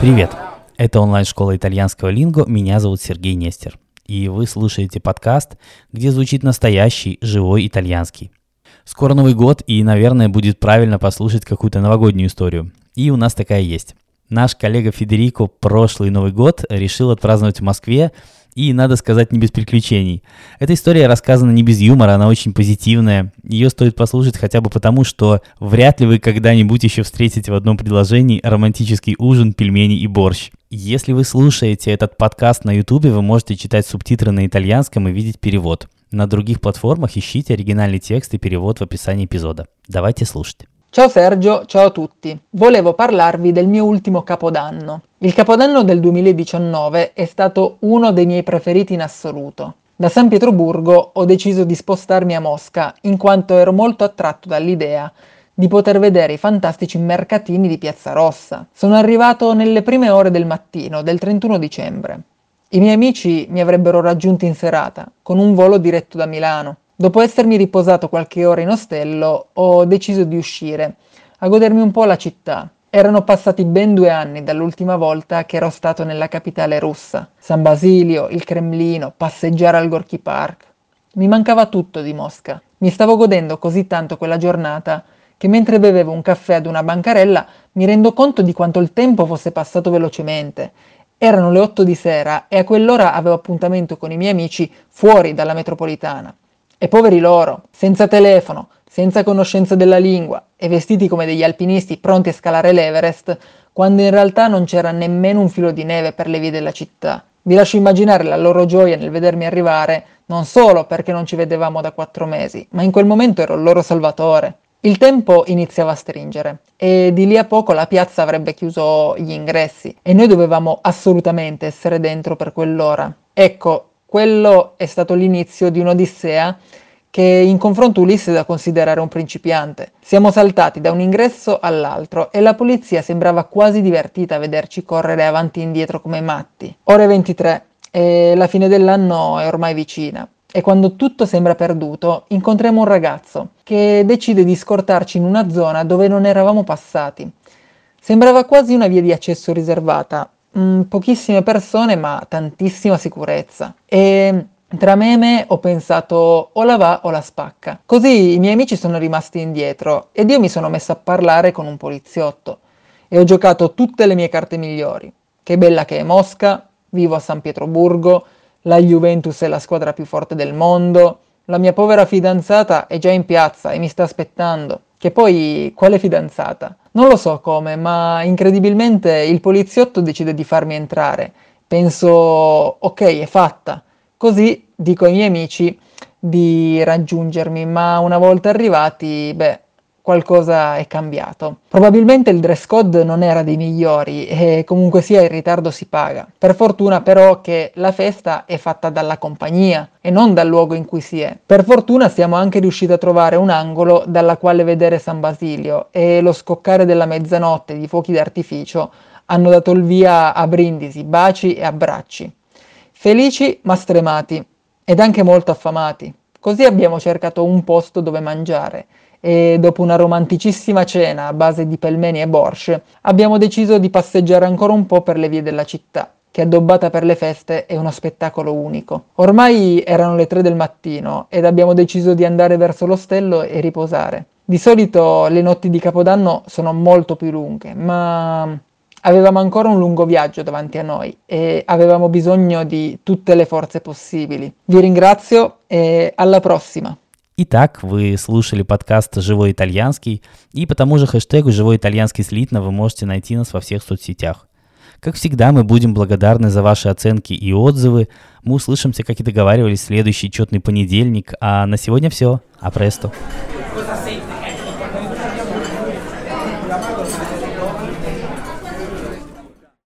Привет! Это онлайн-школа итальянского линго, меня зовут Сергей Нестер. И вы слушаете подкаст, где звучит настоящий, живой итальянский. Скоро Новый год, и, наверное, будет правильно послушать какую-то новогоднюю историю. И у нас такая есть. Наш коллега Федерико прошлый Новый год решил отпраздновать в Москве, и, надо сказать, не без приключений. Эта история рассказана не без юмора, она очень позитивная. Ее стоит послушать хотя бы потому, что вряд ли вы когда-нибудь еще встретите в одном предложении романтический ужин, пельмени и борщ. Если вы слушаете этот подкаст на YouTube, вы можете читать субтитры на итальянском и видеть перевод. На других платформах ищите оригинальный текст и перевод в описании эпизода. Давайте слушать. Ciao Sergio, ciao a tutti. Volevo parlarvi del mio ultimo capodanno. Il capodanno del 2019 è stato uno dei miei preferiti in assoluto. Da San Pietroburgo ho deciso di spostarmi a Mosca in quanto ero molto attratto dall'idea di poter vedere i fantastici mercatini di Piazza Rossa. Sono arrivato nelle prime ore del mattino del 31 dicembre. I miei amici mi avrebbero raggiunto in serata con un volo diretto da Milano. Dopo essermi riposato qualche ora in ostello, ho deciso di uscire, a godermi un po' la città. Erano passati ben due anni dall'ultima volta che ero stato nella capitale russa. San Basilio, il Cremlino, passeggiare al Gorky Park. Mi mancava tutto di Mosca. Mi stavo godendo così tanto quella giornata che mentre bevevo un caffè ad una bancarella mi rendo conto di quanto il tempo fosse passato velocemente. Erano le otto di sera e a quell'ora avevo appuntamento con i miei amici fuori dalla metropolitana. E poveri loro, senza telefono, senza conoscenza della lingua e vestiti come degli alpinisti pronti a scalare l'Everest, quando in realtà non c'era nemmeno un filo di neve per le vie della città. Vi lascio immaginare la loro gioia nel vedermi arrivare, non solo perché non ci vedevamo da quattro mesi, ma in quel momento ero il loro salvatore. Il tempo iniziava a stringere e di lì a poco la piazza avrebbe chiuso gli ingressi e noi dovevamo assolutamente essere dentro per quell'ora. Ecco, quello è stato l'inizio di un'odissea che in confronto Ulisse è da considerare un principiante. Siamo saltati da un ingresso all'altro e la polizia sembrava quasi divertita a vederci correre avanti e indietro come matti. Ore 23 e la fine dell'anno è ormai vicina. E quando tutto sembra perduto, incontriamo un ragazzo che decide di scortarci in una zona dove non eravamo passati. Sembrava quasi una via di accesso riservata, mm, pochissime persone ma tantissima sicurezza. E tra me e me ho pensato o la va o la spacca. Così i miei amici sono rimasti indietro ed io mi sono messo a parlare con un poliziotto e ho giocato tutte le mie carte migliori. Che bella che è Mosca, vivo a San Pietroburgo, la Juventus è la squadra più forte del mondo, la mia povera fidanzata è già in piazza e mi sta aspettando. Che poi, quale fidanzata? Non lo so come, ma incredibilmente il poliziotto decide di farmi entrare. Penso, ok, è fatta. Così dico ai miei amici di raggiungermi, ma una volta arrivati, beh, qualcosa è cambiato. Probabilmente il dress code non era dei migliori e comunque sia il ritardo si paga. Per fortuna però che la festa è fatta dalla compagnia e non dal luogo in cui si è. Per fortuna siamo anche riusciti a trovare un angolo dalla quale vedere San Basilio e lo scoccare della mezzanotte di fuochi d'artificio hanno dato il via a brindisi, baci e abbracci. Felici ma stremati ed anche molto affamati. Così abbiamo cercato un posto dove mangiare e dopo una romanticissima cena a base di pelmeni e borsche, abbiamo deciso di passeggiare ancora un po' per le vie della città, che addobbata per le feste è uno spettacolo unico. Ormai erano le tre del mattino ed abbiamo deciso di andare verso l'ostello e riposare. Di solito le notti di Capodanno sono molto più lunghe, ma avevamo ancora un lungo viaggio davanti a noi e avevamo bisogno di tutte le forze possibili. Vi ringrazio e alla prossima! Итак, вы слушали подкаст «Живой итальянский», и по тому же хэштегу «Живой итальянский слитно» вы можете найти нас во всех соцсетях. Как всегда, мы будем благодарны за ваши оценки и отзывы. Мы услышимся, как и договаривались, в следующий четный понедельник. А на сегодня все. Апресто. престо.